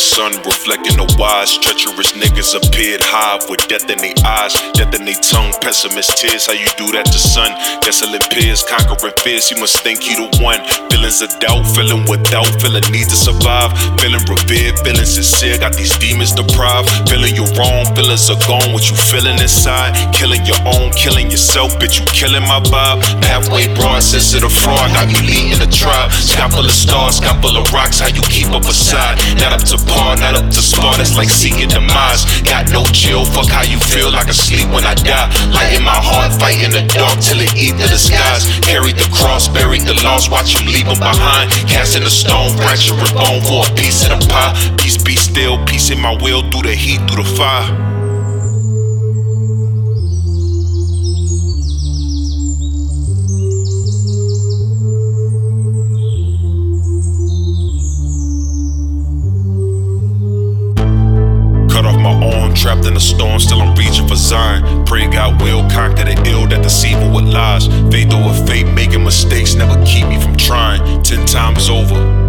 sun, reflecting the wise. Treacherous niggas appeared high with death in their eyes, death in their tongue. Pessimist tears, how you do that to sun? Desolate peers, conquering fears. You must think you the one. Feelings of doubt, feeling without, feeling need to survive. Feeling revered, feeling sincere. Got these demons deprived. Feeling you wrong, feelings are gone. What you feeling inside? Killing your own, killing yourself, bitch. You killing my vibe. Halfway broad, the fraud. Got you leading the tribe. Sky full of stars, sky full of rocks. How you keep up a side? Not up to par, not up to spar. That's like seeking demise. Got no chill, fuck how you feel. Like sleep when I die. Light in my heart, fight in the dark till it eat the skies. Carried the cross, buried the lost, watch you leave them behind. Casting a stone, fracture a bone for a piece of the pie. Peace be still, peace in my will through the heat, through the fire. Arm, trapped in a storm, still I'm reaching for Zion. Pray God will conquer the ill that deceive with lies. Faith over faith, making mistakes never keep me from trying. Ten times over.